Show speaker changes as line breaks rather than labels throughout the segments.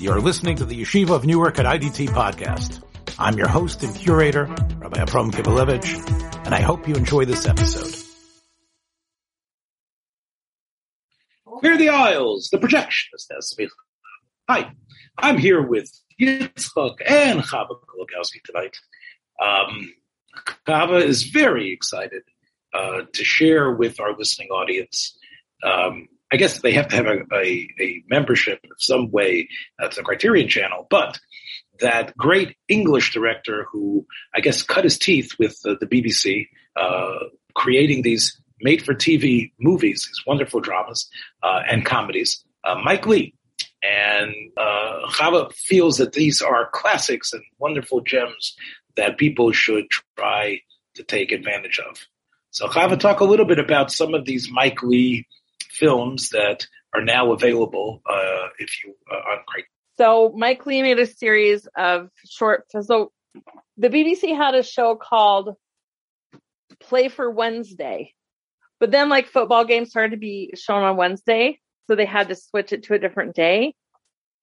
You're listening to the Yeshiva of Newark at IDT podcast. I'm your host and curator, Rabbi Abram Kibalevich, and I hope you enjoy this episode.
Clear the aisles, the projectionist Hi, I'm here with Yitzchak and Chava Kolakowski tonight. Um, Chava is very excited uh, to share with our listening audience um, I guess they have to have a, a, a membership of some way at the Criterion Channel, but that great English director who I guess cut his teeth with the, the BBC, uh, creating these made for TV movies, these wonderful dramas uh, and comedies, uh, Mike Leigh. And uh, Chava feels that these are classics and wonderful gems that people should try to take advantage of. So Chava, talk a little bit about some of these Mike Leigh films that are now available uh, if you uh, on Criterion.
So Mike Leigh made a series of short. So the BBC had a show called Play for Wednesday, but then like football games started to be shown on Wednesday, so they had to switch it to a different day.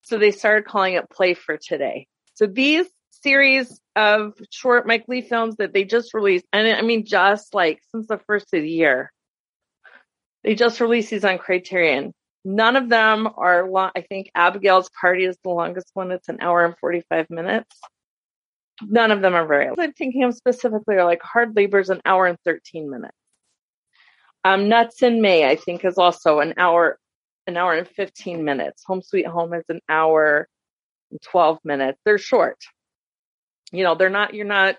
So they started calling it Play for Today. So these series of short Mike Leigh films that they just released, and I mean just like since the first of the year, they just released these on Criterion. None of them are long. I think Abigail's Party is the longest one. It's an hour and 45 minutes. None of them are very long. I'm thinking of specifically are like Hard Labor's an hour and 13 minutes. Um, Nuts in May, I think, is also an hour, an hour and 15 minutes. Home Sweet Home is an hour and 12 minutes. They're short. You know, they're not, you're not,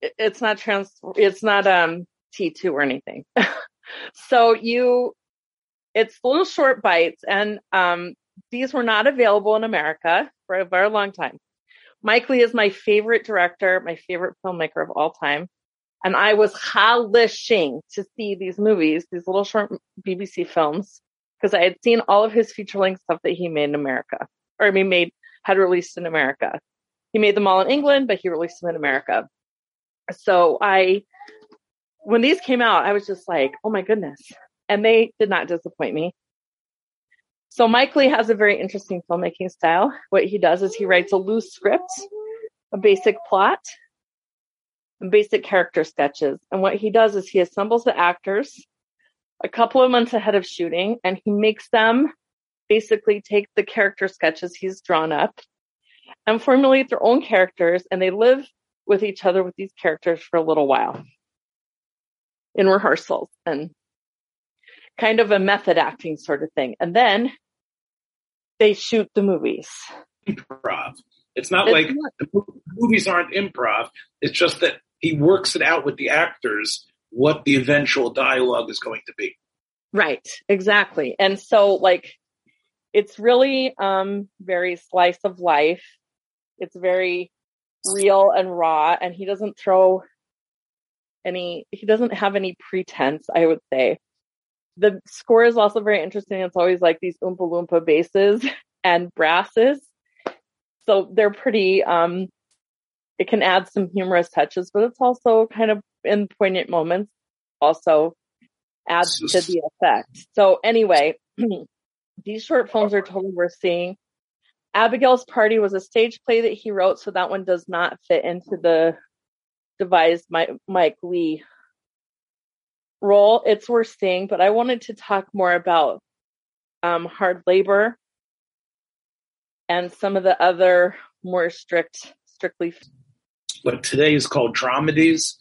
it's not trans, it's not, um, T2 or anything. so you, it's little short bites, and um, these were not available in America for a very long time. Mike Leigh is my favorite director, my favorite filmmaker of all time. And I was halishing to see these movies, these little short BBC films, because I had seen all of his feature length stuff that he made in America, or I mean, made, had released in America. He made them all in England, but he released them in America. So I when these came out, I was just like, oh my goodness. And they did not disappoint me. So Mike Leigh has a very interesting filmmaking style. What he does is he writes a loose script, a basic plot, and basic character sketches. And what he does is he assembles the actors a couple of months ahead of shooting and he makes them basically take the character sketches he's drawn up and formulate their own characters and they live with each other with these characters for a little while in rehearsals and kind of a method acting sort of thing. And then they shoot the movies.
Improv. It's not it's like not, the movies aren't improv. It's just that he works it out with the actors what the eventual dialogue is going to be.
Right, exactly. And so like it's really um very slice of life. It's very real and raw and he doesn't throw any he doesn't have any pretense i would say. The score is also very interesting. It's always like these oompa loompa basses and brasses. So they're pretty um it can add some humorous touches but it's also kind of in poignant moments also adds to the effect. So anyway these short films are totally worth seeing. Abigail's party was a stage play that he wrote so that one does not fit into the devised my Mike Leigh role. It's worth seeing, but I wanted to talk more about um, hard labor and some of the other more strict, strictly.
What today is called dramedies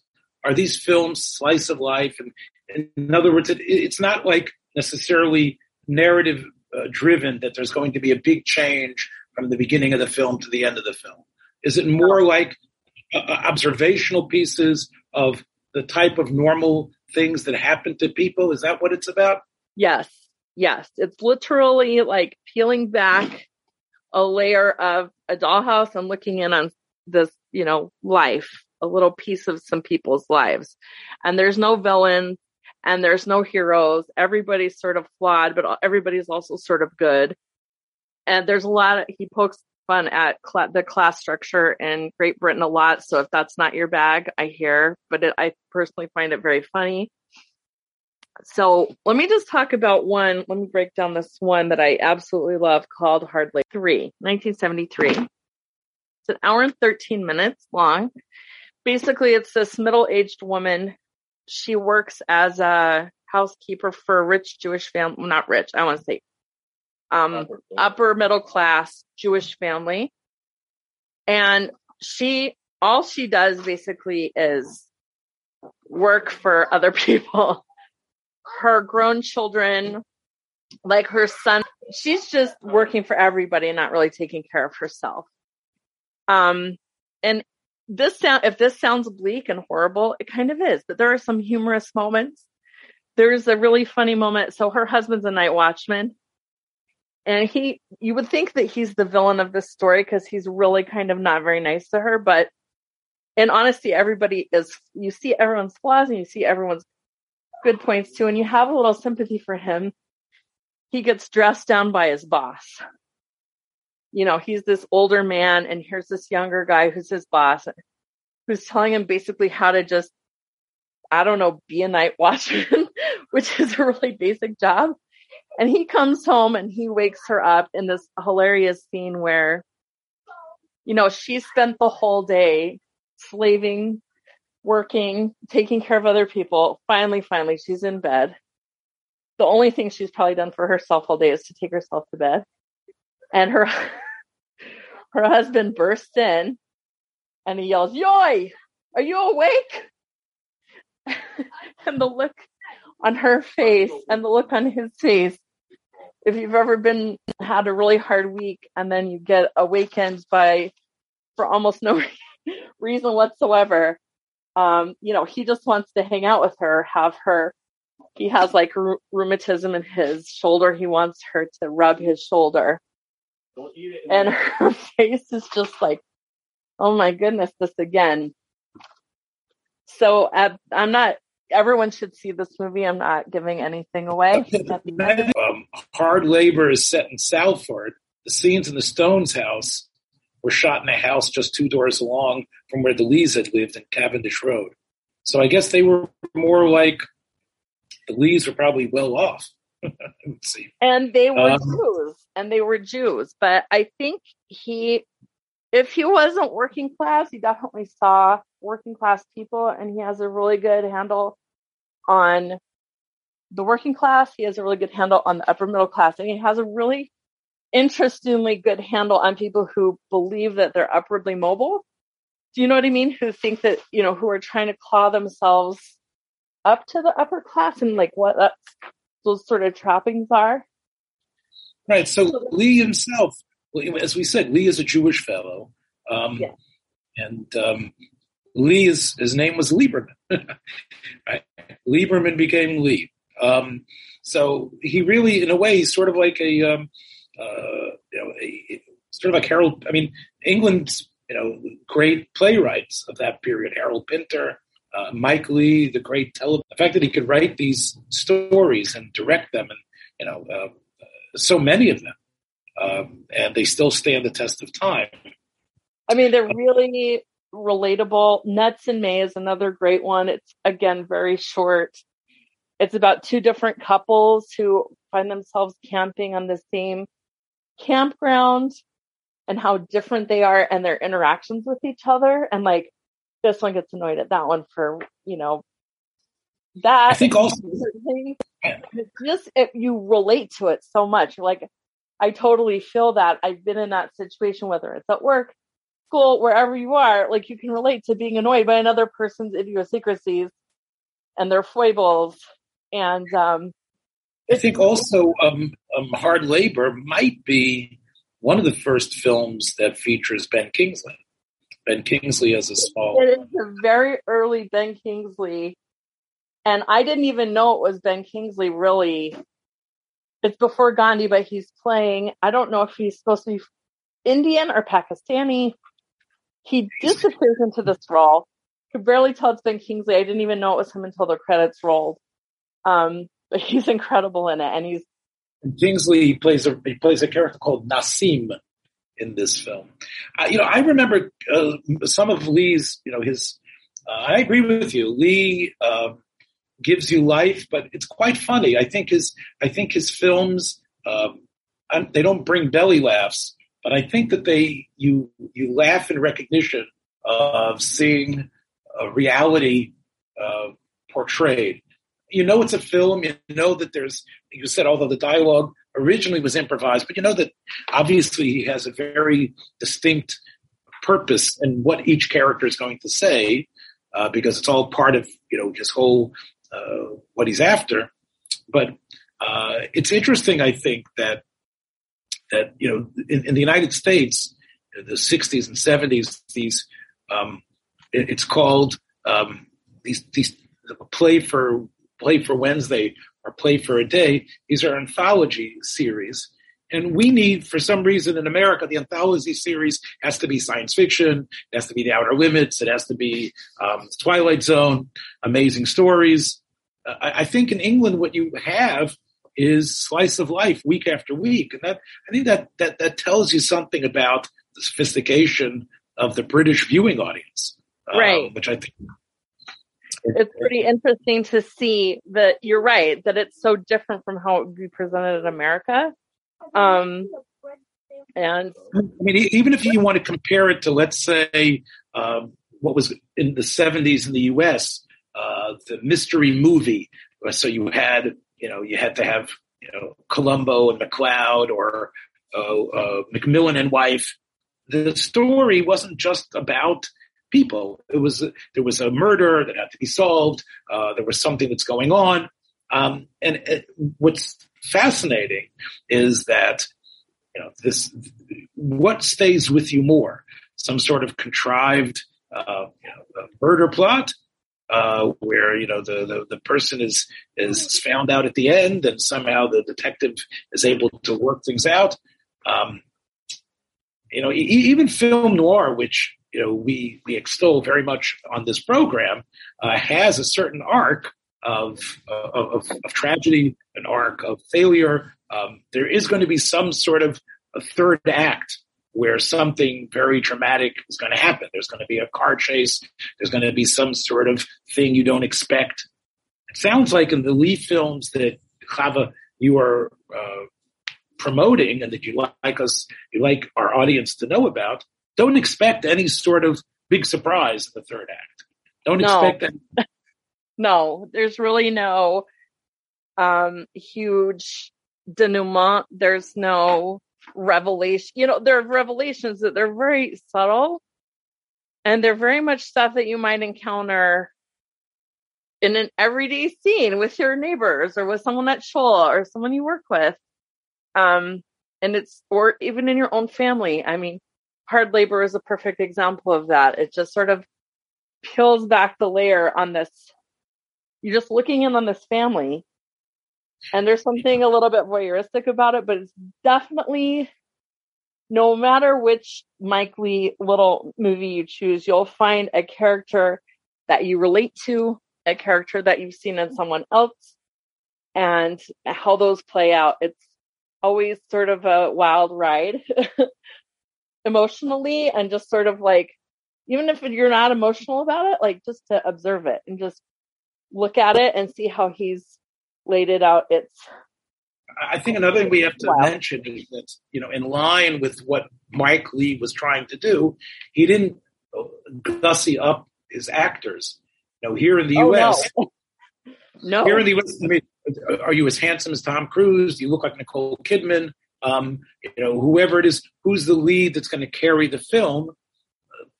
are these films slice of life, and in other words, it, it's not like necessarily narrative uh, driven that there's going to be a big change from the beginning of the film to the end of the film. Is it more like uh, observational pieces of the type of normal things that happen to people? Is that what it's about?
Yes. Yes. It's literally like peeling back a layer of a dollhouse and looking in on this, you know, life, a little piece of some people's lives. And there's no villains and there's no heroes. Everybody's sort of flawed, but everybody's also sort of good. And there's a lot of, he pokes fun at cl- the class structure in Great Britain a lot. So if that's not your bag, I hear, but it, I personally find it very funny. So let me just talk about one. Let me break down this one that I absolutely love called Hardly 3, 1973. It's an hour and 13 minutes long. Basically, it's this middle aged woman. She works as a housekeeper for a rich Jewish family. Not rich, I want to say um, upper, upper middle class Jewish family. And she, all she does basically is work for other people her grown children, like her son. She's just working for everybody and not really taking care of herself. Um, and this sound, if this sounds bleak and horrible, it kind of is, but there are some humorous moments. There's a really funny moment. So her husband's a night watchman and he, you would think that he's the villain of this story because he's really kind of not very nice to her, but in honesty, everybody is, you see everyone's flaws and you see everyone's good points too. And you have a little sympathy for him. He gets dressed down by his boss. You know, he's this older man, and here's this younger guy who's his boss, who's telling him basically how to just, I don't know, be a night watchman, which is a really basic job. And he comes home and he wakes her up in this hilarious scene where, you know, she spent the whole day slaving working, taking care of other people. Finally, finally, she's in bed. The only thing she's probably done for herself all day is to take herself to bed. And her her husband bursts in and he yells, Yoy, are you awake? and the look on her face and the look on his face. If you've ever been had a really hard week and then you get awakened by for almost no reason whatsoever, um, you know, he just wants to hang out with her, have her. He has like rheumatism in his shoulder. He wants her to rub his shoulder. And her face is just like, oh my goodness, this again. So uh, I'm not, everyone should see this movie. I'm not giving anything away.
um, hard labor is set in Salford. The scenes in the Stones house were shot in a house just two doors along from where the Leighs had lived in Cavendish Road. So I guess they were more like the Leighs were probably well off.
and they were um, Jews, and they were Jews. But I think he, if he wasn't working class, he definitely saw working class people, and he has a really good handle on the working class. He has a really good handle on the upper middle class, and he has a really interestingly good handle on people who believe that they're upwardly mobile. Do you know what I mean? Who think that, you know, who are trying to claw themselves up to the upper class and like what that's, those sort of trappings are.
Right. So Leigh himself, as we said, Leigh is a Jewish fellow. Um, yeah. And um, Leigh is, his name was Lieberman. right? Lieberman became Leigh. Um, so he really, in a way, he's sort of like a, um, uh, you know, a, sort of like Harold. I mean, England's you know great playwrights of that period, Harold Pinter, uh, Mike Leigh, the great tele. The fact that he could write these stories and direct them, and you know, uh, so many of them, um, and they still stand the test of time.
I mean, they're really relatable. Nuts in May is another great one. It's again very short. It's about two different couples who find themselves camping on the same campground and how different they are and their interactions with each other. And like this one gets annoyed at that one for, you know, that.
I think also
just if you relate to it so much. Like I totally feel that. I've been in that situation, whether it's at work, school, wherever you are, like you can relate to being annoyed by another person's idiosyncrasies and their foibles. And um
I think also um, um, Hard Labor might be one of the first films that features Ben Kingsley. Ben Kingsley as a small.
It is a very early Ben Kingsley, and I didn't even know it was Ben Kingsley. Really, it's before Gandhi, but he's playing. I don't know if he's supposed to be Indian or Pakistani. He disappears into this role. Could barely tell it's Ben Kingsley. I didn't even know it was him until the credits rolled. Um, but he's incredible in it, and he's
and Kingsley plays a he plays a character called Nassim in this film. Uh, you know, I remember uh, some of Leigh's. You know, his. Uh, I agree with you. Lee um, gives you life, but it's quite funny. I think his I think his films um, they don't bring belly laughs, but I think that they you you laugh in recognition of seeing a reality uh, portrayed. You know it's a film. You know that there's you said although the dialogue originally was improvised, but you know that obviously he has a very distinct purpose in what each character is going to say, uh, because it's all part of you know his whole uh, what he's after. But uh, it's interesting, I think that that you know in, in the United States, the '60s and '70s, these um, it, it's called um, these these play for play for Wednesday or play for a day. These are anthology series. And we need, for some reason in America, the anthology series has to be science fiction, it has to be The Outer Limits, it has to be um, Twilight Zone, amazing stories. Uh, I, I think in England, what you have is slice of life week after week, and that I think that that that tells you something about the sophistication of the British viewing audience,
uh, right?
which I think
it's pretty interesting to see that you're right that it's so different from how it would be presented in America. Um, and
I mean, even if you want to compare it to, let's say, um, what was in the 70s in the U.S., uh, the mystery movie. So you had, you know, you had to have, you know, Columbo and McCloud or uh, uh, and wife. The story wasn't just about people. It was there was a murder that had to be solved. Uh, there was something that's going on, um, and it, what's fascinating is that you know this what stays with you more some sort of contrived uh, you know, murder plot uh, where you know the, the, the person is is found out at the end and somehow the detective is able to work things out um, you know e- even film noir which you know we we extol very much on this program uh, has a certain arc of, of, of tragedy, an arc of failure. Um, there is going to be some sort of a third act where something very dramatic is going to happen. There's going to be a car chase. There's going to be some sort of thing you don't expect. It sounds like in the Leigh films that Chava you are uh, promoting and that you like us, you like our audience to know about. Don't expect any sort of big surprise in the third act. Don't no. expect any,
no, there's really no um huge denouement. There's no revelation. You know, there are revelations that they're very subtle and they're very much stuff that you might encounter in an everyday scene with your neighbors or with someone at shul or someone you work with. Um, and it's, or even in your own family. I mean, hard labor is a perfect example of that. It just sort of peels back the layer on this you're just looking in on this family and there's something a little bit voyeuristic about it, but it's definitely no matter which Mike Leigh little movie you choose, you'll find a character that you relate to, a character that you've seen in someone else, and how those play out. It's always sort of a wild ride emotionally and just sort of like even if you're not emotional about it, like just to observe it and just look at it and see how he's laid it out. It's
I think another thing we have to wow. mention is that, you know, in line with what Mike Leigh was trying to do, he didn't gussy up his actors. You know, here in the oh, U.S.,
no. no.
here in the U.S., I mean, are you as handsome as Tom Cruise? Do you look like Nicole Kidman? Um, you know, whoever it is, who's the lead that's going to carry the film?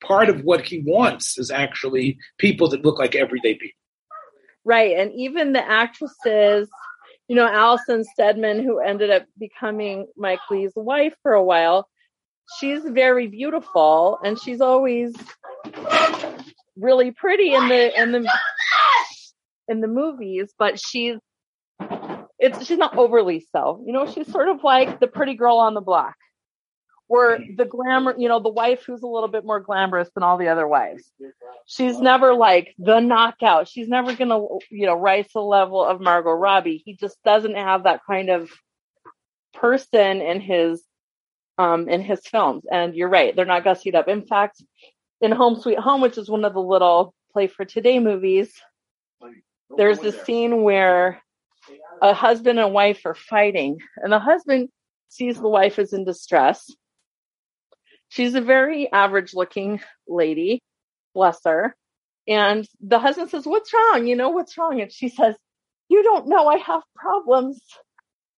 Part of what he wants is actually people that look like everyday people.
Right. And even the actresses, you know, Alison Steadman, who ended up becoming Mike Leigh's wife for a while, she's very beautiful and she's always really pretty in the in the in the movies, but she's it's she's not overly so. You know, she's sort of like the pretty girl on the block where the glamour, you know, the wife who's a little bit more glamorous than all the other wives. She's never like the knockout. She's never going to, you know, rise to the level of Margot Robbie. He just doesn't have that kind of person in his um in his films. And you're right, they're not gussied up. In fact, in Home Sweet Home, which is one of the little play for today movies, there's a scene where a husband and wife are fighting, and the husband sees the wife is in distress. She's a very average looking lady, bless her. And the husband says, What's wrong? You know, what's wrong? And she says, You don't know I have problems.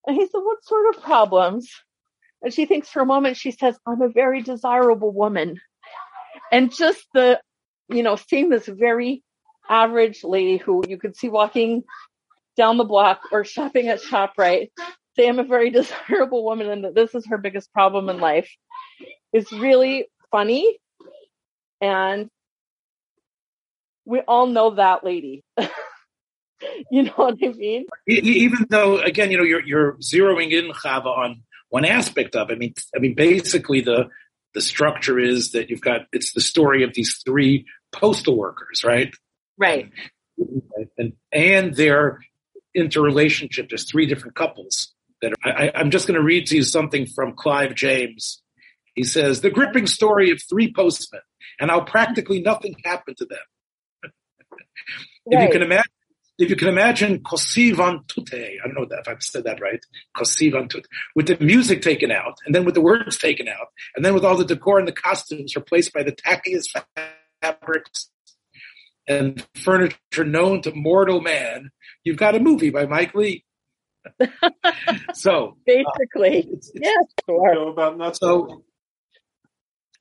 And he said, What sort of problems? And she thinks for a moment, she says, I'm a very desirable woman. And just the, you know, seeing this very average lady who you could see walking down the block or shopping at ShopRite say I'm a very desirable woman and that this is her biggest problem in life is really funny. And we all know that lady. you know what I mean?
Even though, again, you know, you're, you're zeroing in Chava on one aspect of it. I mean, I mean, basically the, the structure is that you've got, it's the story of these three postal workers, right?
Right.
And, and their interrelationship. There's three different couples that are, I, I'm just going to read to you something from Clive James. He says, the gripping story of three postmen and how practically nothing happened to them. Right. If you can imagine, if you can imagine Così fan tutte, I don't know if I've said that right, Così fan tutte, with the music taken out, and then with the words taken out, and then with all the decor and the costumes replaced by the tackiest fabrics and furniture known to mortal man, you've got a movie by Mike Leigh. so
basically, uh, it's, it's, yes, sure.
about not so.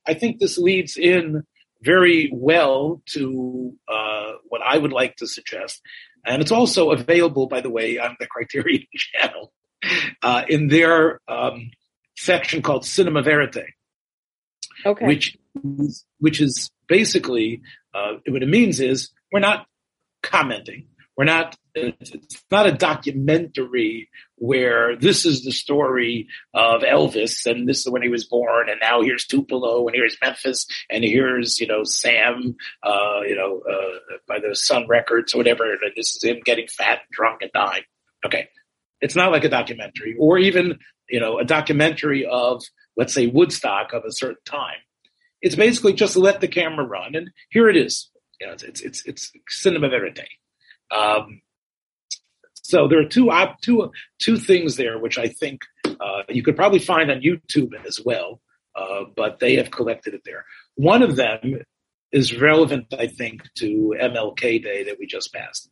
I think this leads in very well to uh, what I would like to suggest, and it's also available, by the way, on the Criterion Channel uh, in their um, section called Cinema Verite,
okay.
which which is basically uh, what it means is we're not commenting. We're not, it's not a documentary where this is the story of Elvis and this is when he was born and now here's Tupelo and here's Memphis and here's, you know, Sam, uh, you know, uh, by the Sun Records or whatever. And this is him getting fat, and drunk and dying. Okay. It's not like a documentary or even, you know, a documentary of, let's say, Woodstock of a certain time. It's basically just let the camera run and here it is. You know, it's, it's, it's, it's cinema verite. Um, so there are two, uh, two, two things there which I think uh, you could probably find on YouTube as well, uh, but they have collected it there. One of them is relevant, I think, to MLK Day that we just passed.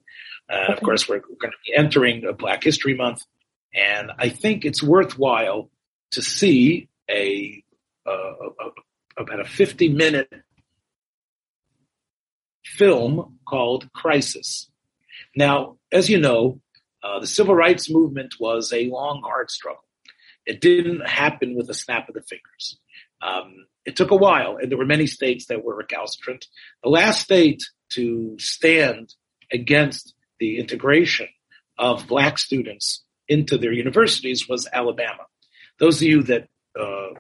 And of course, we're, going to be entering a Black History Month, and I think it's worthwhile to see a, a, a about a 50 minute film called Crisis. Now, as you know, uh, the civil rights movement was a long, hard struggle. It didn't happen with a snap of the fingers. Um, it took a while, and there were many states that were recalcitrant. The last state to stand against the integration of black students into their universities was Alabama. Those of you that, uh,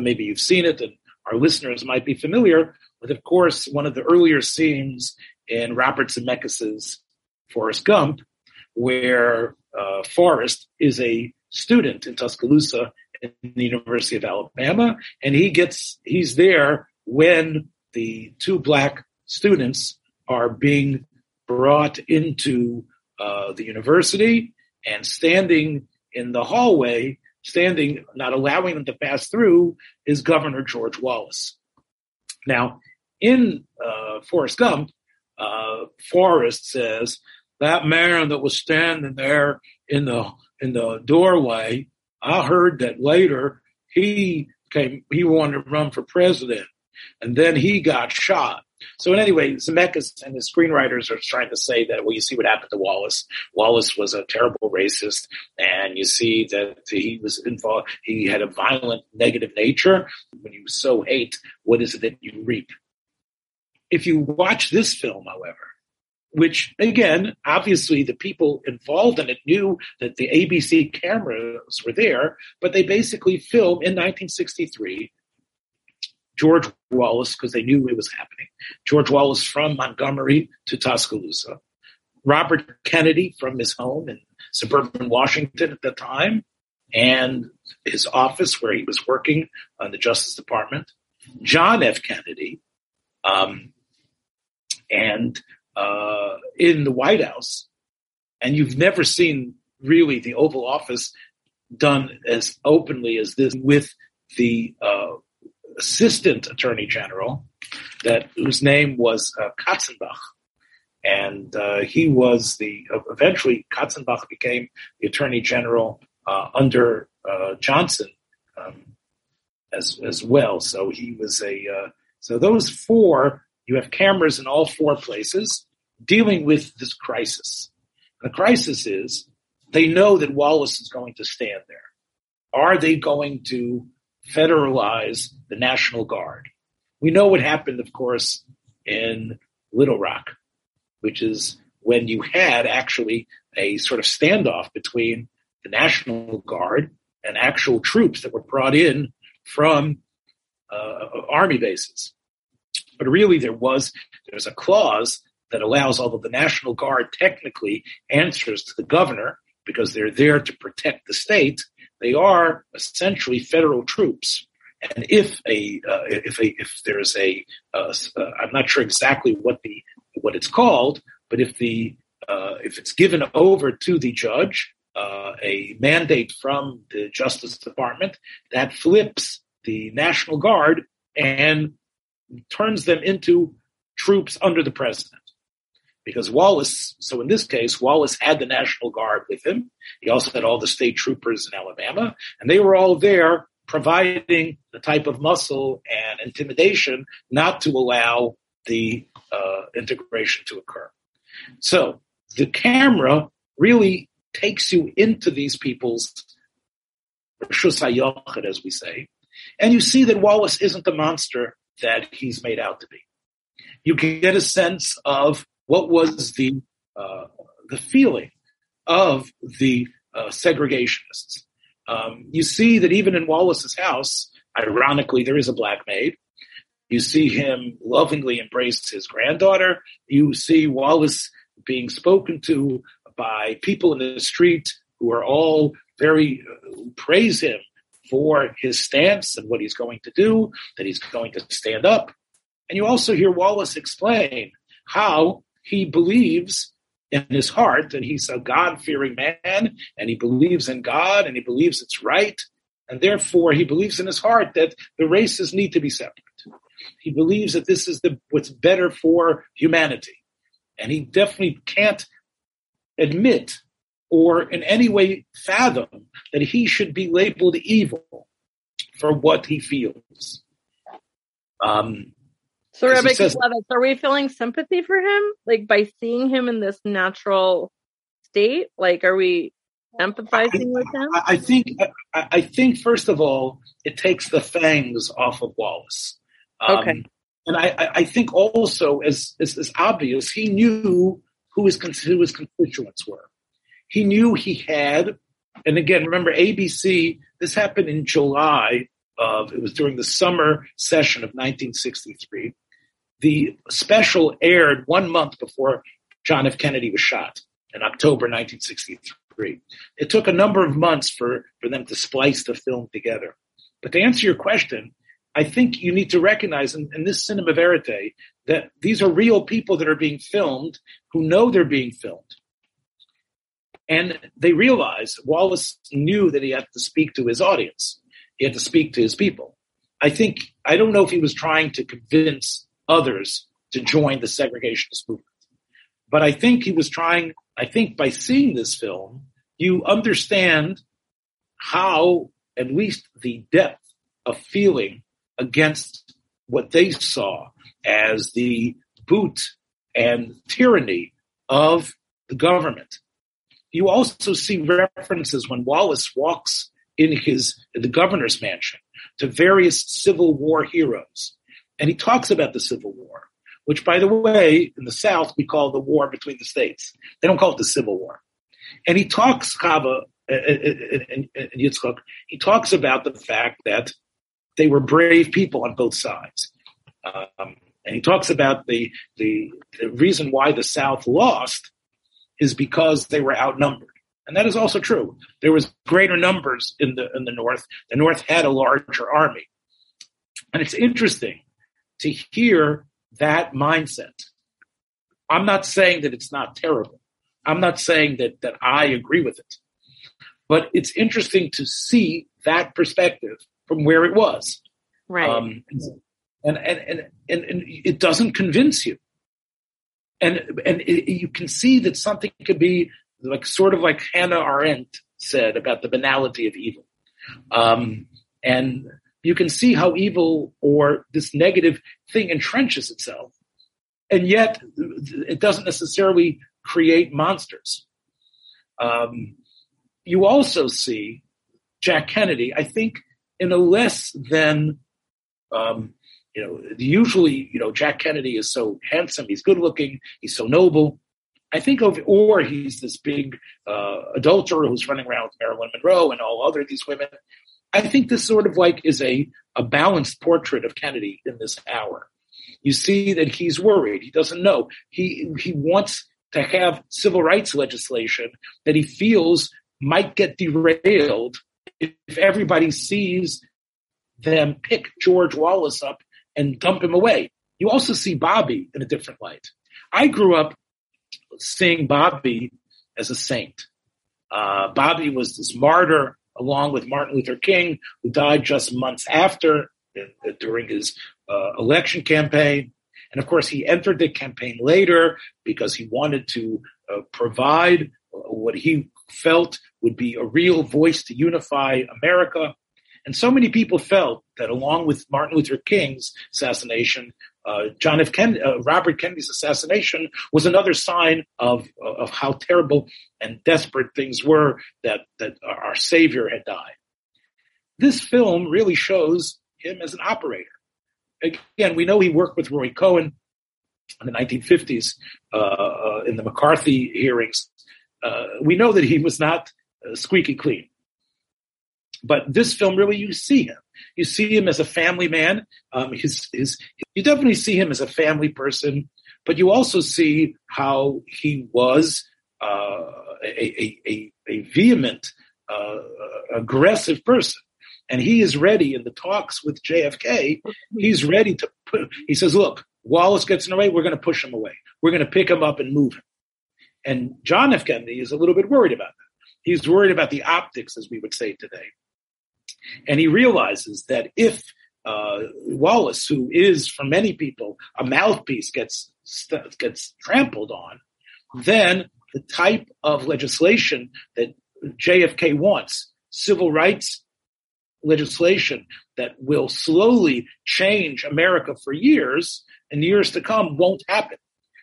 maybe you've seen it, and our listeners might be familiar with, of course, one of the earlier scenes in Robert Zemeckis's Forrest Gump, where uh, Forrest is a student in Tuscaloosa in the University of Alabama, and he gets he's there when the two black students are being brought into uh, the university and standing in the hallway, standing not allowing them to pass through, is Governor George Wallace. Now, in uh, Forrest Gump, uh, Forrest says, that man that was standing there in the in the doorway, I heard that later he came he wanted to run for president. And then he got shot. So anyway, Zemeckis and his screenwriters are trying to say that, well, you see what happened to Wallace. Wallace was a terrible racist, and you see that he was involved. He had a violent, negative nature. When you sow hate, what is it that you reap? If you watch this film, however, which again, obviously the people involved in it knew that the ABC cameras were there, but they basically filmed in 1963 George Wallace because they knew it was happening. George Wallace from Montgomery to Tuscaloosa. Robert Kennedy from his home in suburban Washington at the time and his office where he was working on the Justice Department. John F. Kennedy, um, and uh, in the White House, and you've never seen really the Oval Office done as openly as this with the uh, assistant attorney general that whose name was uh, Katzenbach. And uh, he was the eventually Katzenbach became the attorney general uh, under uh, Johnson um, as as well. So he was a uh, so those four you have cameras in all four places dealing with this crisis. The crisis is they know that Wallace is going to stand there. Are they going to federalize the National Guard? We know what happened, of course, in Little Rock, which is when you had actually a sort of standoff between the National Guard and actual troops that were brought in from uh, army bases. But really, there was there's a clause that allows, although the National Guard technically answers to the governor because they're there to protect the state, they are essentially federal troops. And if a uh, if a if there's a uh, uh, I'm not sure exactly what the what it's called, but if the uh, if it's given over to the judge, uh, a mandate from the Justice Department that flips the National Guard and turns them into troops under the president. Because Wallace, so in this case, Wallace had the National Guard with him. He also had all the state troopers in Alabama, and they were all there providing the type of muscle and intimidation not to allow the uh, integration to occur. So the camera really takes you into these people's as we say, and you see that Wallace isn't the monster that he's made out to be. You get a sense of what was the uh, the feeling of the uh, segregationists. Um, you see that even in Wallace's house, ironically, there is a black maid. You see him lovingly embrace his granddaughter. You see Wallace being spoken to by people in the street who are all very uh, praise him for his stance and what he's going to do, that he's going to stand up. And you also hear Wallace explain how he believes in his heart that he's a God fearing man and he believes in God and he believes it's right. And therefore he believes in his heart that the races need to be separate. He believes that this is the, what's better for humanity. And he definitely can't admit or in any way fathom that he should be labeled evil for what he feels. Um,
so, Rabbi says, are we feeling sympathy for him, like by seeing him in this natural state? Like, are we empathizing I, with him?
I think, I, I, think, first of all, it takes the fangs off of Wallace.
Um, okay.
And I, I think also, as, as, as obvious, he knew who his, who his constituents were. He knew he had, and again, remember ABC, this happened in July of, it was during the summer session of 1963. The special aired one month before John F. Kennedy was shot in October 1963. It took a number of months for, for them to splice the film together. But to answer your question, I think you need to recognize in, in, this cinema verite that these are real people that are being filmed who know they're being filmed. And they realized Wallace knew that he had to speak to his audience. He had to speak to his people. I think, I don't know if he was trying to convince others to join the segregationist movement, but I think he was trying, I think by seeing this film, you understand how at least the depth of feeling against what they saw as the boot and tyranny of the government you also see references when Wallace walks in his the governor's mansion to various Civil War heroes, and he talks about the Civil War, which, by the way, in the South we call the war between the states. They don't call it the Civil War, and he talks Chava uh, uh, uh, and Yitzchak. He talks about the fact that they were brave people on both sides. Um, and he talks about the, the, the reason why the South lost is because they were outnumbered. And that is also true. There was greater numbers in the in the North. The North had a larger army. And it's interesting to hear that mindset. I'm not saying that it's not terrible. I'm not saying that that I agree with it. But it's interesting to see that perspective from where it was.
Right.
Um, and, and, and, and, and it doesn't convince you. And, and it, you can see that something could be like sort of like Hannah Arendt said about the banality of evil. Um, and you can see how evil or this negative thing entrenches itself. And yet it doesn't necessarily create monsters. Um, you also see Jack Kennedy, I think, in a less than, um, you know, usually, you know, Jack Kennedy is so handsome, he's good looking, he's so noble. I think of, or he's this big uh, adulterer who's running around with Marilyn Monroe and all other these women. I think this sort of like is a, a balanced portrait of Kennedy in this hour. You see that he's worried. He doesn't know. He, he wants to have civil rights legislation that he feels might get derailed if everybody sees them pick George Wallace up and dump him away. You also see Bobby in a different light. I grew up seeing Bobby as a saint. Uh, Bobby was this martyr along with Martin Luther King, who died just months after uh, during his uh, election campaign. And of course, he entered the campaign later because he wanted to uh, provide what he felt would be a real voice to unify America. And so many people felt that along with Martin Luther King's assassination, uh, John F. Kennedy, uh, Robert Kennedy's assassination was another sign of of how terrible and desperate things were that that our savior had died. This film really shows him as an operator. Again, we know he worked with Roy Cohn in the 1950s uh, uh, in the McCarthy hearings. Uh, we know that he was not uh, squeaky clean. But this film really, you see him. You see him as a family man. Um, his, his, you definitely see him as a family person, but you also see how he was uh, a, a, a, vehement, uh, aggressive person. And he is ready in the talks with JFK. He's ready to put, he says, look, Wallace gets in the way, we're going to push him away. We're going to pick him up and move him. And John F. Kennedy is a little bit worried about that. He's worried about the optics, as we would say today. And he realizes that if uh, Wallace, who is for many people a mouthpiece, gets gets trampled on, then the type of legislation that JFK wants, civil rights legislation that will slowly change America for years and years to come, won't happen.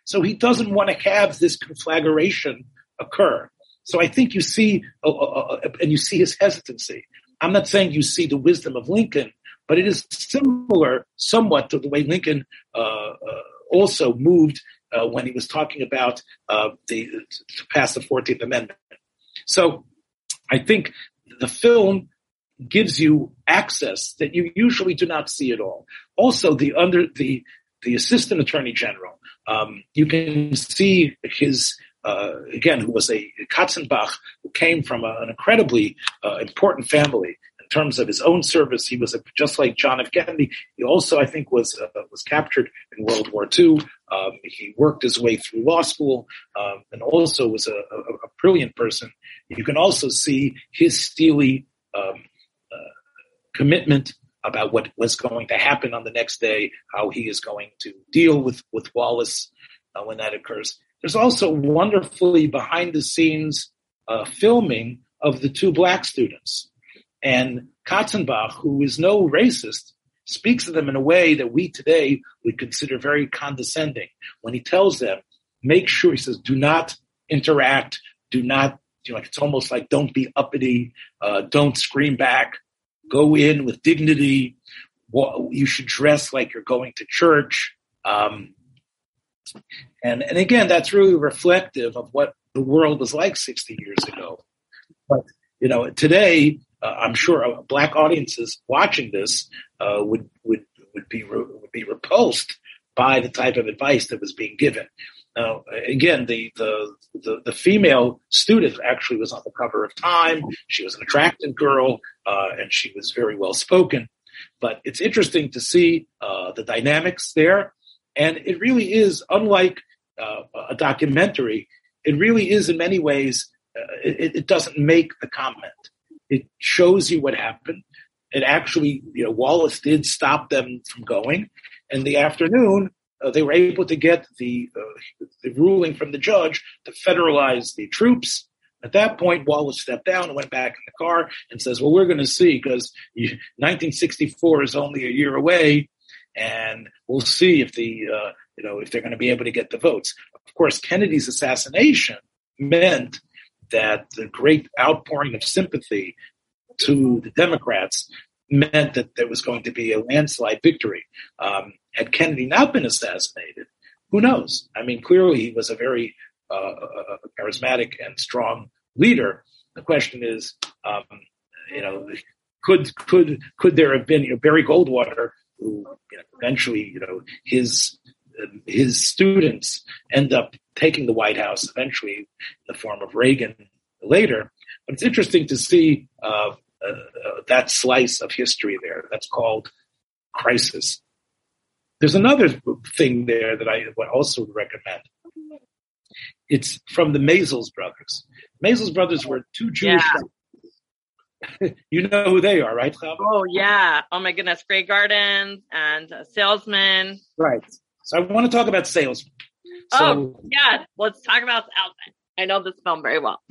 So he doesn't want to have this conflagration occur. So I think you see, uh, uh, uh, and you see his hesitancy. I'm not saying you see the wisdom of Lincoln, but it is similar somewhat to the way Lincoln uh, uh, also moved uh, when he was talking about uh, the to pass the Fourteenth Amendment. So I think the film gives you access that you usually do not see at all. Also, the under the the assistant attorney general, um, you can see his uh, again, who was a Katzenbach, who came from a, an incredibly uh, important family in terms of his own service. He was a, just like John F. Kennedy. He also, I think, was uh, was captured in World War II. Um, he worked his way through law school um, and also was a, a, brilliant person. You can also see his steely um, uh, commitment about what was going to happen on the next day, how he is going to deal with with Wallace uh, when that occurs. There's also wonderfully behind the scenes uh, filming of the two black students. And Katzenbach, who is no racist, speaks to them in a way that we today would consider very condescending. When he tells them, make sure, he says, do not interact, do not, you know, like it's almost like don't be uppity, uh, don't scream back, go in with dignity. You should dress like you're going to church. Um, and, and again, that's really reflective of what the world was like 60 years ago. But, you know, today, uh, I'm sure black audiences watching this uh, would, would, would be, re- would be repulsed by the type of advice that was being given. Now, again, the, the, the, the, female student actually was on the cover of Time. She was an attractive girl, uh, and she was very well spoken. But it's interesting to see uh, the dynamics there. And it really is unlike uh, a documentary, it really is in many ways. Uh, it, it, doesn't make the comment. It shows you what happened. It actually, you know, Wallace did stop them from going. In the afternoon, uh, they were able to get the, uh, the ruling from the judge to federalize the troops. At that point, Wallace stepped down and went back in the car and says, "Well, we're going to see because 1964 is only a year away, and we'll see if the uh, you know if they're going to be able to get the votes." Of course, Kennedy's assassination meant that the great outpouring of sympathy to the Democrats meant that there was going to be a landslide victory. Um, had Kennedy not been assassinated, who knows? I mean, clearly he was a very uh, uh, charismatic and strong leader. The question is, um, you know, could could could there have been you know, Barry Goldwater, who you know, eventually, you know, his his students end up taking the White House eventually in the form of Reagan later. But it's interesting to see uh, uh, that slice of history there. That's called crisis. There's another thing there that I would also recommend. It's from the Maysles brothers. Maysles brothers were two Jewish. Yeah. you know who they are, right, Chava?
Oh yeah! Oh my goodness, Grey Gardens and Salesman.
Right. So I want to talk about Salesman.
So, oh yeah, let's talk about Salesman. I know this film very well.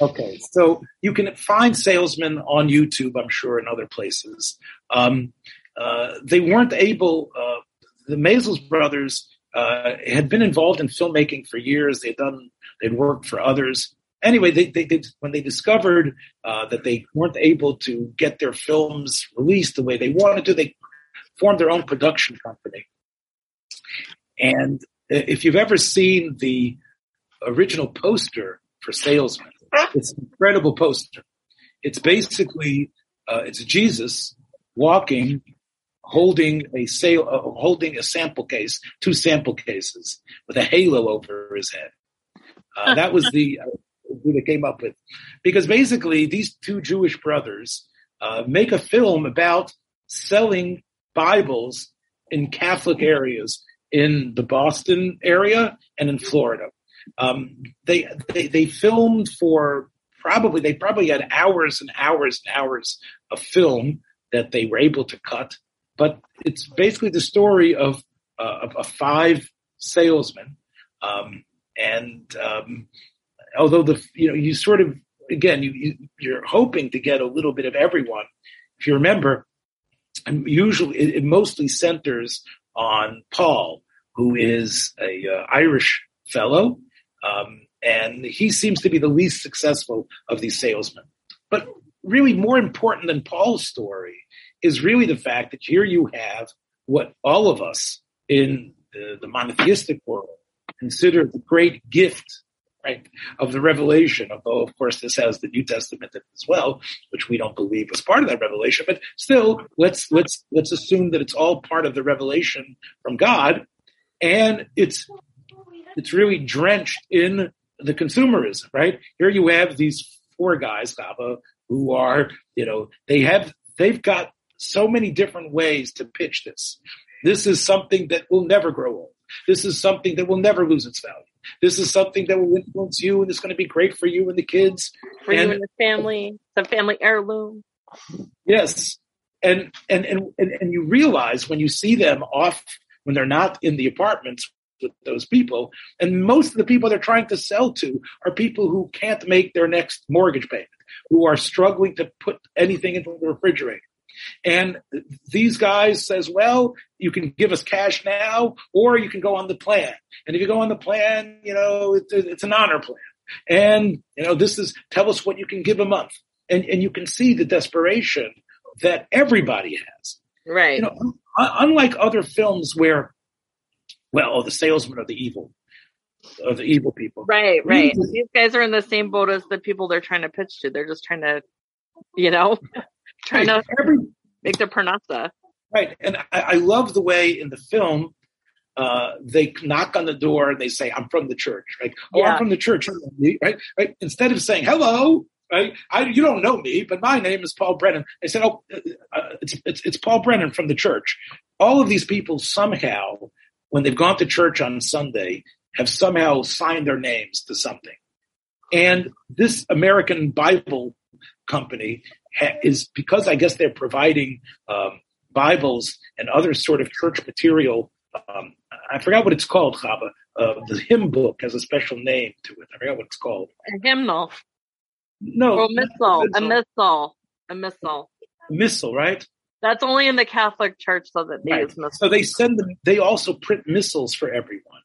Okay, so you can find Salesman on YouTube, I'm sure, and other places. Um, uh, they weren't able. Uh, the Maysles brothers uh, had been involved in filmmaking for years. They'd done. They'd worked for others. Anyway, they, they, they when they discovered uh, that they weren't able to get their films released the way they wanted to, they formed their own production company. And if you've ever seen the original poster for Salesman, it's an incredible poster. It's basically uh, it's Jesus walking, holding a sale, uh, holding a sample case, two sample cases with a halo over his head. Uh, that was the uh, who they came up with, because basically these two Jewish brothers uh, make a film about selling Bibles in Catholic areas in the Boston area and in Florida. Um, they, they they filmed for probably they probably had hours and hours and hours of film that they were able to cut. But it's basically the story of uh, of, of, five salesmen, um, and um, although the you know you sort of again you, you you're hoping to get a little bit of everyone. If you remember, usually it, it mostly centers on Paul, who is a uh, Irish fellow, um, and he seems to be the least successful of these salesmen. But really, more important than Paul's story is really the fact that here you have what all of us in the, the monotheistic world consider the great gift right, of the revelation, although of course this has the New Testament as well, which we don't believe was part of that revelation, but still let's let's let's assume that it's all part of the revelation from God, and it's it's really drenched in the consumerism, right? Here you have these four guys, Chava, who are, you know, they have they've got so many different ways to pitch this. This is something that will never grow old. This is something that will never lose its value. This is something that will influence you and it's going to be great for you and the kids.
For and, you and the family. It's a family heirloom.
Yes. And, and, and, and, and you realize when you see them off, when they're not in the apartments with those people, and most of the people they're trying to sell to are people who can't make their next mortgage payment, who are struggling to put anything into the refrigerator. And these guys says, well, you can give us cash now, or you can go on the plan. And if you go on the plan, you know, it's, it's an honor plan. And, you know, this is, tell us what you can give a month. And, and you can see the desperation that everybody has.
Right.
You know, unlike other films where, well, oh, the salesmen are the evil, are the evil people.
Right, right. These guys are in the same boat as the people they're trying to pitch to. They're just trying to, you know, trying right. to Every, make their parnasa.
Right, and I, I, love the way in the film uh, they knock on the door and they say, "I'm from the church." Right? Oh, yeah. I'm from the church. Right, right. Instead of saying hello, right? I, you don't know me, but my name is Paul Brennan. They said, "Oh, uh, uh, it's, it's it's Paul Brennan from the church." All of these people somehow, when they've gone to church on Sunday, have somehow signed their names to something. And this American Bible company is because I guess they're providing um, Bibles and other sort of church material. Um, I forgot what it's called, Chava. Uh, the hymn book has a special name to it. I forgot what it's called.
A hymnal.
No,
Or missal. A missal. A missal.
missal, right?
That's only in the Catholic Church so that they
Right.
use.
So they send them, they also print missals for everyone.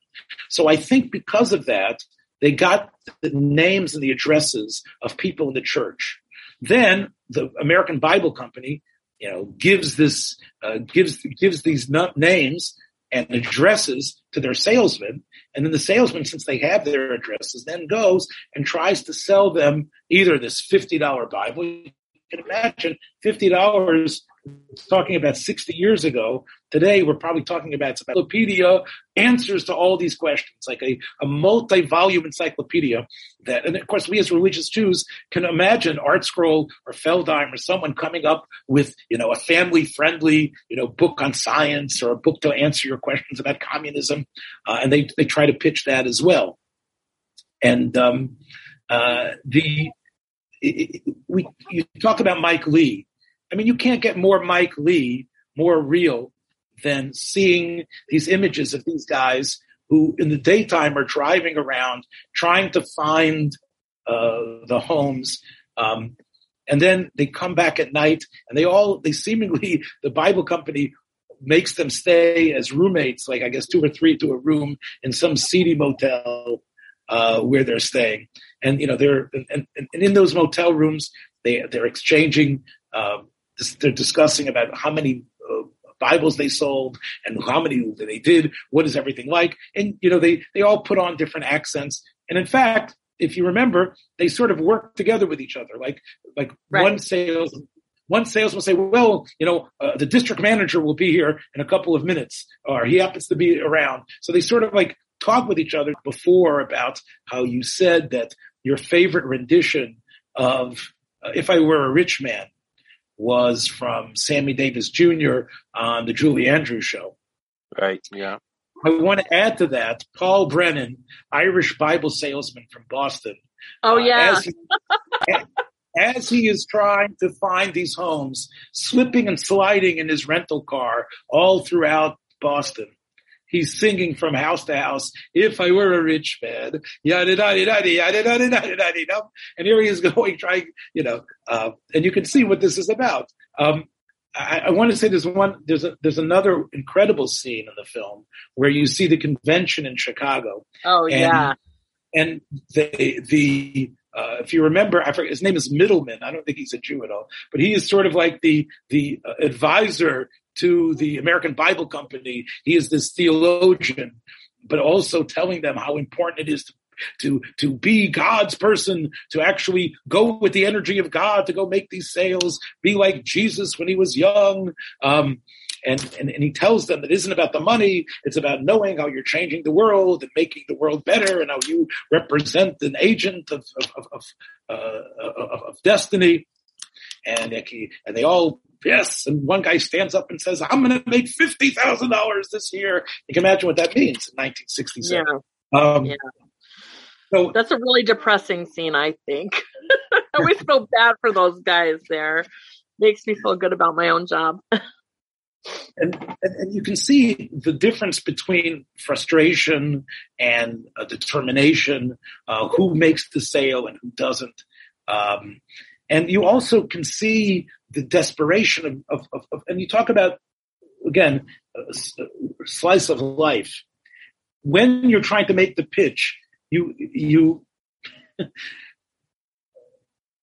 So I think because of that, they got the names and the addresses of people in the church. Then the American Bible Company, you know, gives this, uh, gives, gives these names and addresses to their salesman. And then the salesman, since they have their addresses, then goes and tries to sell them either this $50 Bible. You can imagine $50 talking about 60 years ago. Today, we're probably talking about encyclopedia, answers to all these questions, like a, a multi-volume encyclopedia that, and of course, we as religious Jews can imagine Art Scroll or Feldheim or someone coming up with, you know, a family-friendly, you know, book on science or a book to answer your questions about communism. Uh, and they, they try to pitch that as well. And, um, uh, the, it, it- we, you talk about Mike Leigh. I mean, you can't get more Mike Leigh, more real than seeing these images of these guys who in the daytime are driving around trying to find uh, the homes. Um, and then they come back at night and they all, they seemingly, the Bible company makes them stay as roommates, like I guess two or three to a room in some seedy motel uh, where they're staying. And, you know, they're, and, and, in those motel rooms, they, they're exchanging, um, they're discussing about how many uh, Bibles they sold and how many they did. What is everything like? And, you know, they, they all put on different accents. And in fact, if you remember, they sort of work together with each other. Like, like
Right.
one sales, one salesman will say, well, you know, uh, the district manager will be here in a couple of minutes or he happens to be around. So they sort of like talk with each other before about how you said that your favorite rendition of uh, If I Were a Rich Man was from Sammy Davis Jr. on the Julie Andrews show.
Right. Yeah.
I want to add to that Paul Brennan, Irish Bible salesman from Boston.
Oh
uh,
yeah.
as, he, as he is trying to find these homes, slipping and sliding in his rental car all throughout Boston. He's singing from house to house, if I were a rich man, yada yada yada yada yada yada yada. And here he is going, trying, you know, uh, and you can see what this is about. Um, I, I want to say there's one, there's a, there's another incredible scene in the film where you see the convention in Chicago
oh
and-
yeah.
and the the uh, if you remember, I forget his name is Middleman. I don't think he's a Jew at all, but he is sort of like the the uh, advisor to the American Bible Company. He is this theologian, but also telling them how important it is to. To to be God's person, to actually go with the energy of God, to go make these sales, be like Jesus when he was young, um, and, and and he tells them it isn't about the money; it's about knowing how you're changing the world and making the world better, and how you represent an agent of of of, of, uh, of, of destiny. And and they all yes, and one guy stands up and says, "I'm going to make fifty thousand dollars this year." You can imagine what that means in 1967.
Yeah.
Um,
Yeah.
So
That's a really depressing scene, I think. I always feel bad for those guys there. Makes me feel good about my own job.
and, and, and you can see the difference between frustration and uh, determination, uh, who makes the sale and who doesn't. Um, and you also can see the desperation of, of, of, of and you talk about, again, slice of life. When you're trying to make the pitch, you, you,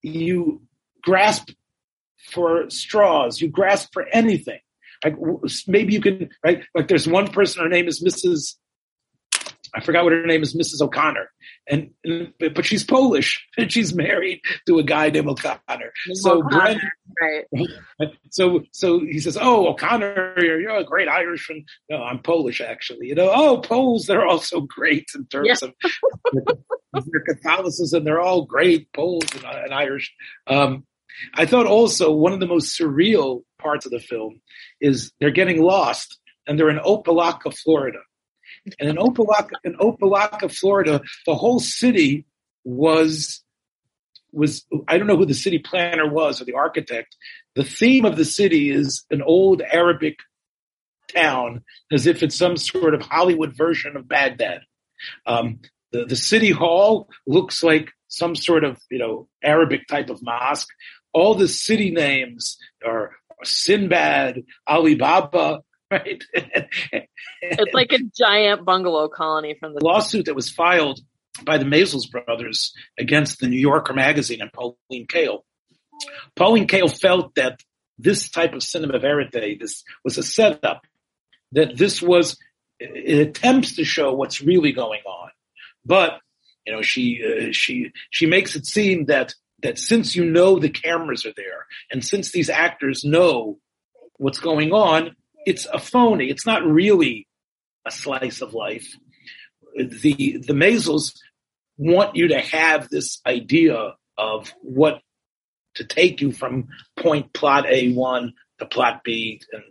you grasp for straws, you grasp for anything like maybe you can right like there's one person her name is mrs i forgot what her name is mrs o'connor. And, and but she's polish and she's married to a guy named o'connor. So
O'Connor, right.
so so he says oh o'connor you're, you're a great irishman. No i'm polish actually. You know oh poles they're also great in terms of their catholicism. They're all great poles and, and irish. Um I thought also one of the most surreal parts of the film is they're getting lost and they're in Opa-locka, Florida. And in Opa-locka, in Opa-locka, Florida, the whole city was was I don't know who the city planner was or the architect. The theme of the city is an old Arabic town, as if it's some sort of Hollywood version of Baghdad. Um, the, the city hall looks like some sort of you know Arabic type of mosque. All the city names are Sinbad, Alibaba, right?
it's like a giant bungalow colony from the
lawsuit that was filed by the Maysles brothers against the New Yorker magazine and Pauline Kael. Pauline Kael felt that this type of cinema verite, this was a setup, that this was, it attempts to show what's really going on. But, you know, she, uh, she, she makes it seem that, that since you know the cameras are there and since these actors know what's going on, it's a phony. It's not really a slice of life the the Maysles want you to have this idea of what to take you from point plot A1 to plot B and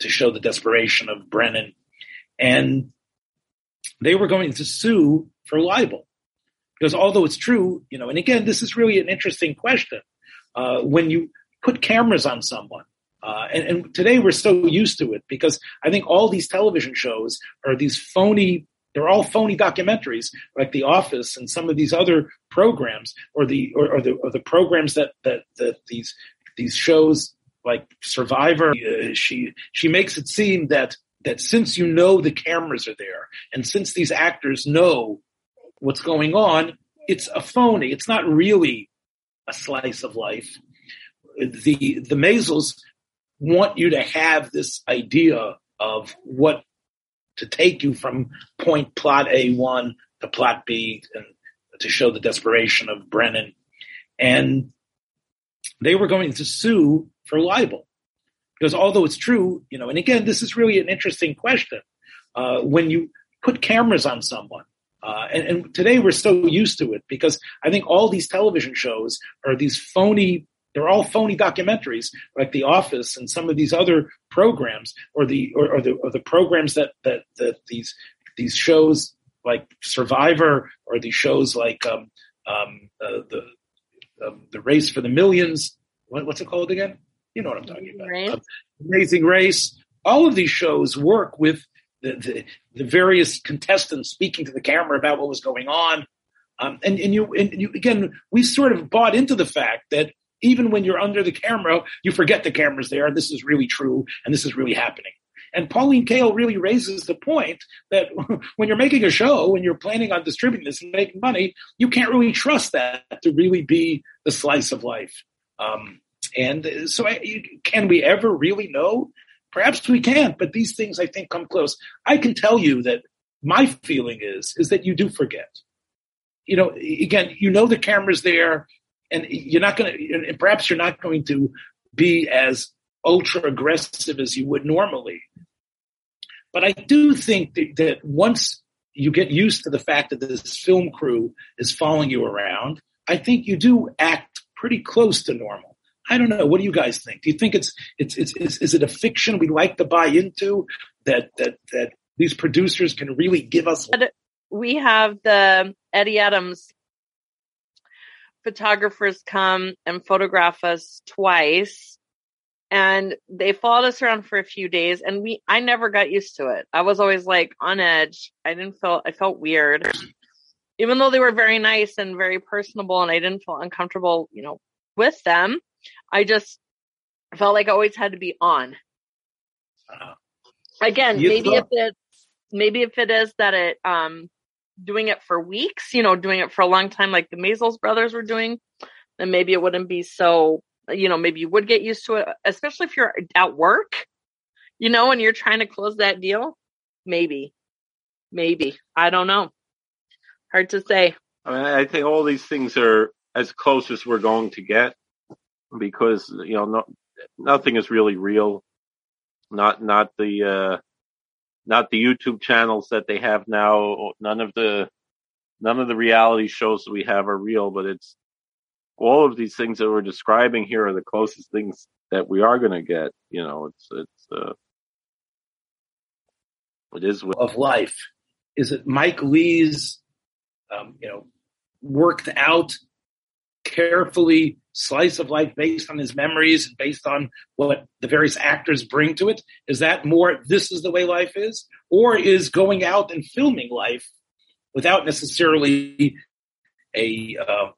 to show the desperation of Brennan. And they were going to sue for libel. Because although it's true, you know, and again, this is really an interesting question. Uh, when you put cameras on someone, uh, and, and today we're so used to it because I think all these television shows are these phony they're all phony documentaries, like The Office and some of these other programs, or the or, or the or the programs that that that these these shows like Survivor. Uh, she she makes it seem that that since you know the cameras are there, and since these actors know what's going on, it's a phony. It's not really a slice of life. The the Maysles want you to have this idea of what to take you from point plot A1 to plot B and to show the desperation of Brennan. And they were going to sue for libel. Because although it's true, you know, and again, this is really an interesting question. Uh, when you put cameras on someone, uh, and, and today we're so used to it because I think all these television shows are these phony they're all phony documentaries, like The Office and some of these other programs, or the or, or the or the programs that that that these these shows like Survivor or these shows like um, um, uh, the um, the Race for the Millions. What, what's it called again? You know what I'm talking about.
Right.
Uh, Amazing Race. All of these shows work with the, the, the various contestants speaking to the camera about what was going on. Um, and, and you, and you, again, we sort of bought into the fact that even when you're under the camera, you forget the camera's there. This is really true, and this is really happening. And Pauline Kael really raises the point that when you're making a show, when you're planning on distributing this and making money, you can't really trust that to really be the slice of life. Um, and so, I, can we ever really know? Perhaps we can't, but these things I think come close. I can tell you that my feeling is is that you do forget. You know, again, you know the camera's there and you're not going to, and perhaps you're not going to be as ultra aggressive as you would normally. But I do think that, that once you get used to the fact that this film crew is following you around, I think you do act pretty close to normal. I don't know. What do you guys think? Do you think it's it's it's is, is it a fiction we like to buy into that that that these producers can really give us?
We have the Eddie Adams photographers come and photograph us twice and they followed us around for a few days and we I never got used to it. I was always like on edge. I didn't feel I felt weird. Even though they were very nice and very personable and I didn't feel uncomfortable, you know, with them, I just felt like I always had to be on. Uh, Again, you maybe thought- if it's maybe if it is that it um doing it for weeks, you know, doing it for a long time, like the Maysles brothers were doing, then maybe it wouldn't be so, you know, maybe you would get used to it, especially if you're at work, you know, and you're trying to close that deal. Maybe, maybe. I don't know. Hard to say.
I, mean, I think all these things are as close as we're going to get because, you know, no, nothing is really real. Not, not the, uh, not the YouTube channels that they have now. None of the none of the reality shows that we have are real, but it's all of these things that we're describing here are the closest things that we are going to get. You know, it's it's uh, it is
of life. Is it Mike Leigh's, um, you know, worked out carefully slice of life based on his memories, and based on what the various actors bring to it? Is that more, this is the way life is? Or is going out and filming life without necessarily a, uh,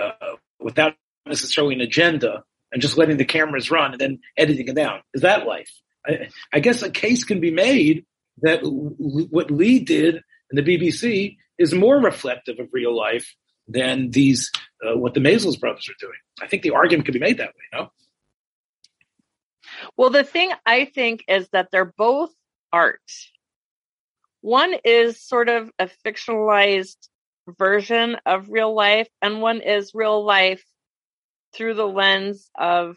uh, without necessarily an agenda and just letting the cameras run and then editing it down? Is that life? I, I guess a case can be made that what Leigh did in the BBC is more reflective of real life than these uh, what the Maysles brothers are doing. I think the argument could be made that way. No.
Well, the thing I think is that they're both art. One is sort of a fictionalized version of real life, and one is real life through the lens of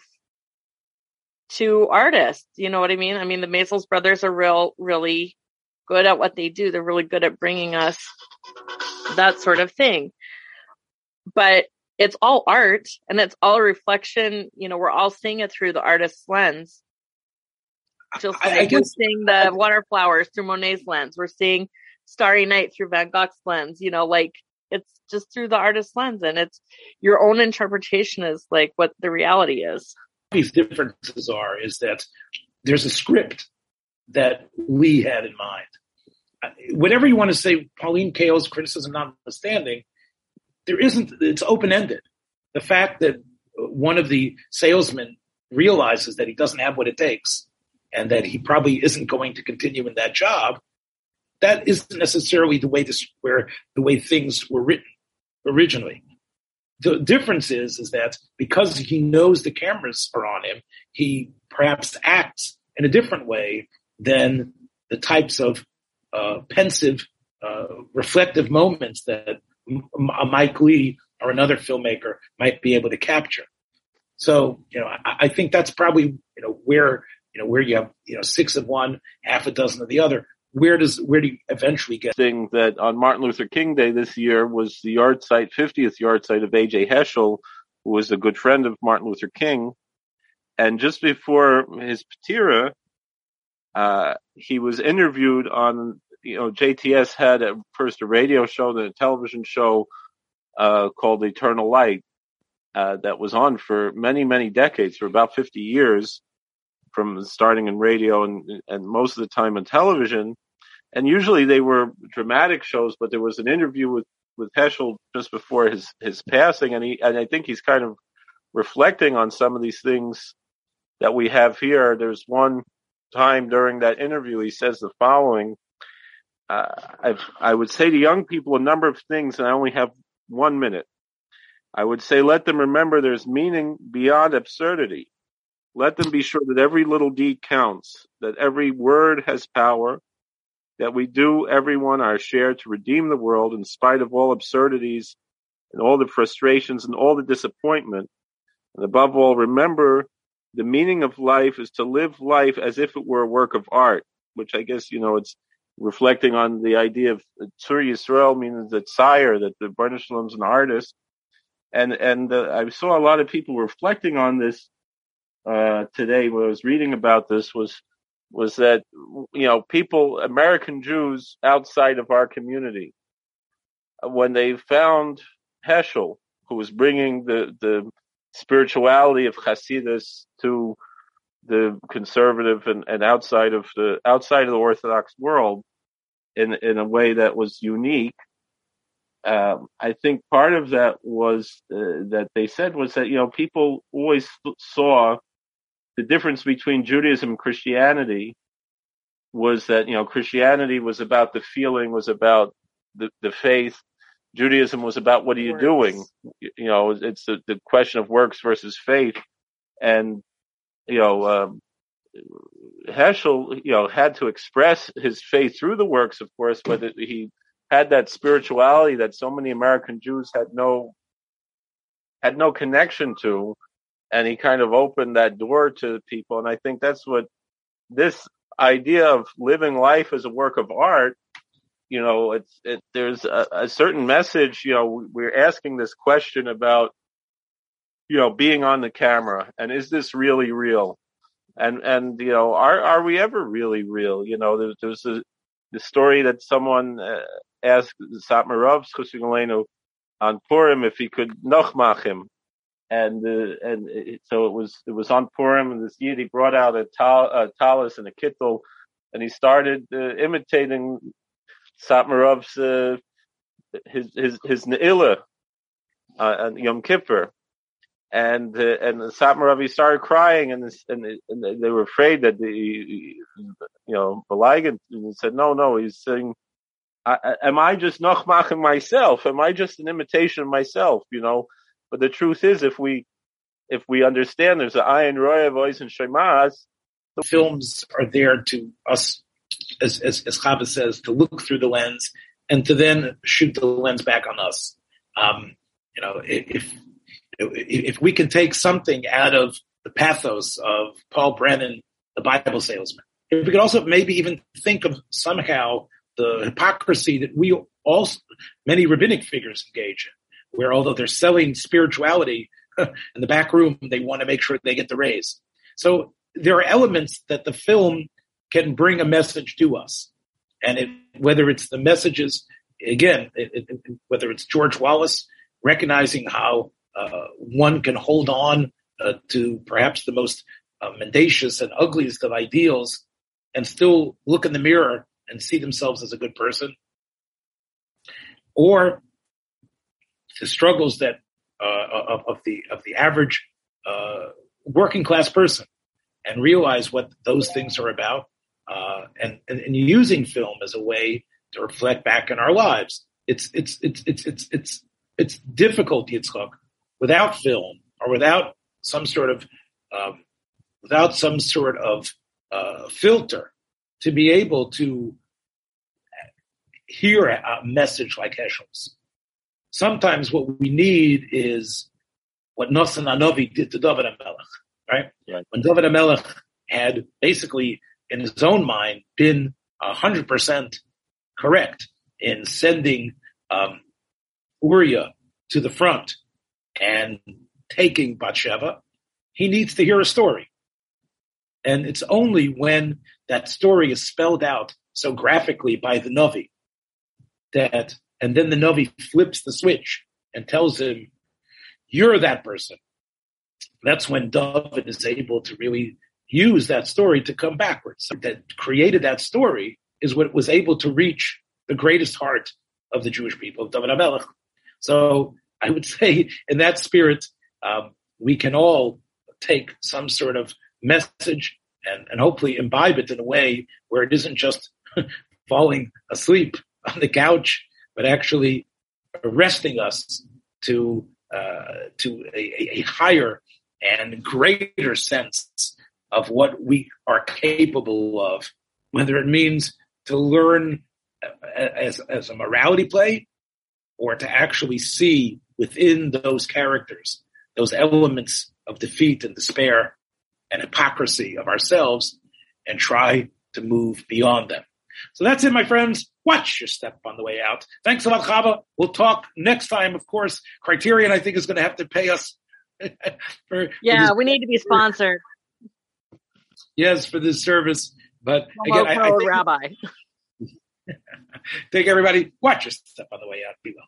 two artists. You know what I mean? I mean, the Maysles brothers are real, really good at what they do. They're really good at bringing us that sort of thing. But it's all art and it's all reflection. You know, we're all seeing it through the artist's lens. Just like I, I guess, we're seeing the water flowers through Monet's lens. We're seeing Starry Night through Van Gogh's lens. You know, like it's just through the artist's lens and it's your own interpretation is like what the reality is.
These differences are is that there's a script that Leigh had in mind. Whatever you want to say, Pauline Kael's criticism notwithstanding, there isn't, it's open ended. The fact that one of the salesmen realizes that he doesn't have what it takes and that he probably isn't going to continue in that job, that isn't necessarily the way this, where the way things were written originally. The difference is, is that because he knows the cameras are on him, he perhaps acts in a different way than the types of uh, pensive, uh, reflective moments that Mike Leigh or another filmmaker might be able to capture. So, you know, I, I, think that's probably, you know, where, you know, where you have, you know, six of one, half a dozen of the other. Where does, where do you eventually get?
Thing that on Martin Luther King Day this year was the yahrzeit 50th yahrzeit of A.J. Heschel, who was a good friend of Martin Luther King. And just before his patira, uh, he was interviewed on you know, JTS had a, first a radio show, then a television show uh, called Eternal Light uh, that was on for many, many decades, for about 50 years, from starting in radio and, and most of the time on television. And usually they were dramatic shows, but there was an interview with, with Heschel just before his, his passing. And he, and I think he's kind of reflecting on some of these things that we have here. There's one time during that interview, he says the following, uh, I would say to young people a number of things, and I only have one minute. I would say let them remember there's meaning beyond absurdity. Let them be sure that every little deed counts, that every word has power, that we do everyone our share to redeem the world in spite of all absurdities and all the frustrations and all the disappointment. And above all, remember the meaning of life is to live life as if it were a work of art, which I guess, you know, it's reflecting on the idea of Tzur Yisrael, meaning the sire, that the Baruch is an artist. And, and uh, I saw a lot of people reflecting on this, uh, today when I was reading about this was, was that, you know, people, American Jews outside of our community, when they found Heschel, who was bringing the, the spirituality of Hasidus to the conservative and, and outside of the outside of the Orthodox world in in a way that was unique. Um, I think part of that was uh, that they said was that you know people always saw the difference between Judaism and Christianity was that you know Christianity was about the feeling, was about the, the faith. Judaism was about what are you works. doing? You know, it's the, the question of works versus faith, and you know, um, Heschel, you know, had to express his faith through the works, of course, but it, he had that spirituality that so many American Jews had no had no connection to, and he kind of opened that door to people. And I think that's what this idea of living life as a work of art. You know, it's it, there's a, a certain message. You know, we're asking this question about you know, being on the camera and is this really real? And, and, you know, are, are we ever really real? You know, there's, there's a, the story that someone uh, asked Satmar Rov's Chushigolenu on Purim if he could nochmach him. And, uh, and it, so it was, it was on Purim and this Yid, he brought out a, tal, a talis and a kittel and he started uh, imitating Satmar Rov's, uh, his, his, his Ne'ilah, uh, on Yom Kippur and uh, and the Satmaravi started crying, and, and, and they were afraid that the you know Balagan said, "No, no, he's saying, I, am I just nachmaching myself? Am I just an imitation of myself? You know?" But the truth is, if we if we understand, there's an ayin roya voice and Shemaz,
The films are there to us, as as, as Chava says, to look through the lens and to then shoot the lens back on us. Um, you know, if if we can take something out of the pathos of Paul Brennan, the Bible salesman, if we could also maybe even think of somehow the hypocrisy that we also, many rabbinic figures engage in, where although they're selling spirituality in the back room, they want to make sure they get the raise. So there are elements that the film can bring a message to us. And it, whether it's the messages, again, it, it, whether it's George Wallace recognizing how one can hold on uh, to perhaps the most uh, mendacious and ugliest of ideals and still look in the mirror and see themselves as a good person. Or the struggles that uh, of, of, the of the average uh, working class person and realize what those things are about uh, and, and, and using film as a way to reflect back in our lives. It's it's it's it's it's it's it's difficult, Yitzchak, without film or without some sort of um, without some sort of uh, filter to be able to hear a message like Heschel's. Sometimes what we need is what Nosson Anovi did to David HaMelech, right? right? When David HaMelech had basically in his own mind been hundred percent correct in sending um, Uriah to the front and taking Bathsheba, he needs to hear a story. And it's only when that story is spelled out so graphically by the Navi that, and then the Navi flips the switch and tells him, you're that person. That's when David is able to really use that story to come backwards. That created that story is what was able to reach the greatest heart of the Jewish people, David HaMelech. So I would say in that spirit, um, we can all take some sort of message and, and hopefully imbibe it in a way where it isn't just falling asleep on the couch, but actually arresting us to uh, to a, a, higher and greater sense of what we are capable of, whether it means to learn as, as a morality play or to actually see within those characters, those elements of defeat and despair and hypocrisy of ourselves and try to move beyond them. So that's it, my friends. Watch your step on the way out. Thanks a lot, Chava. We'll talk next time. Of course, Criterion, I think, is going to have to pay us.
for, yeah, for we need to be sponsored.
Yes, for this service. But again, I, I
think, rabbi.
take everybody. Watch your step on the way out. Be well.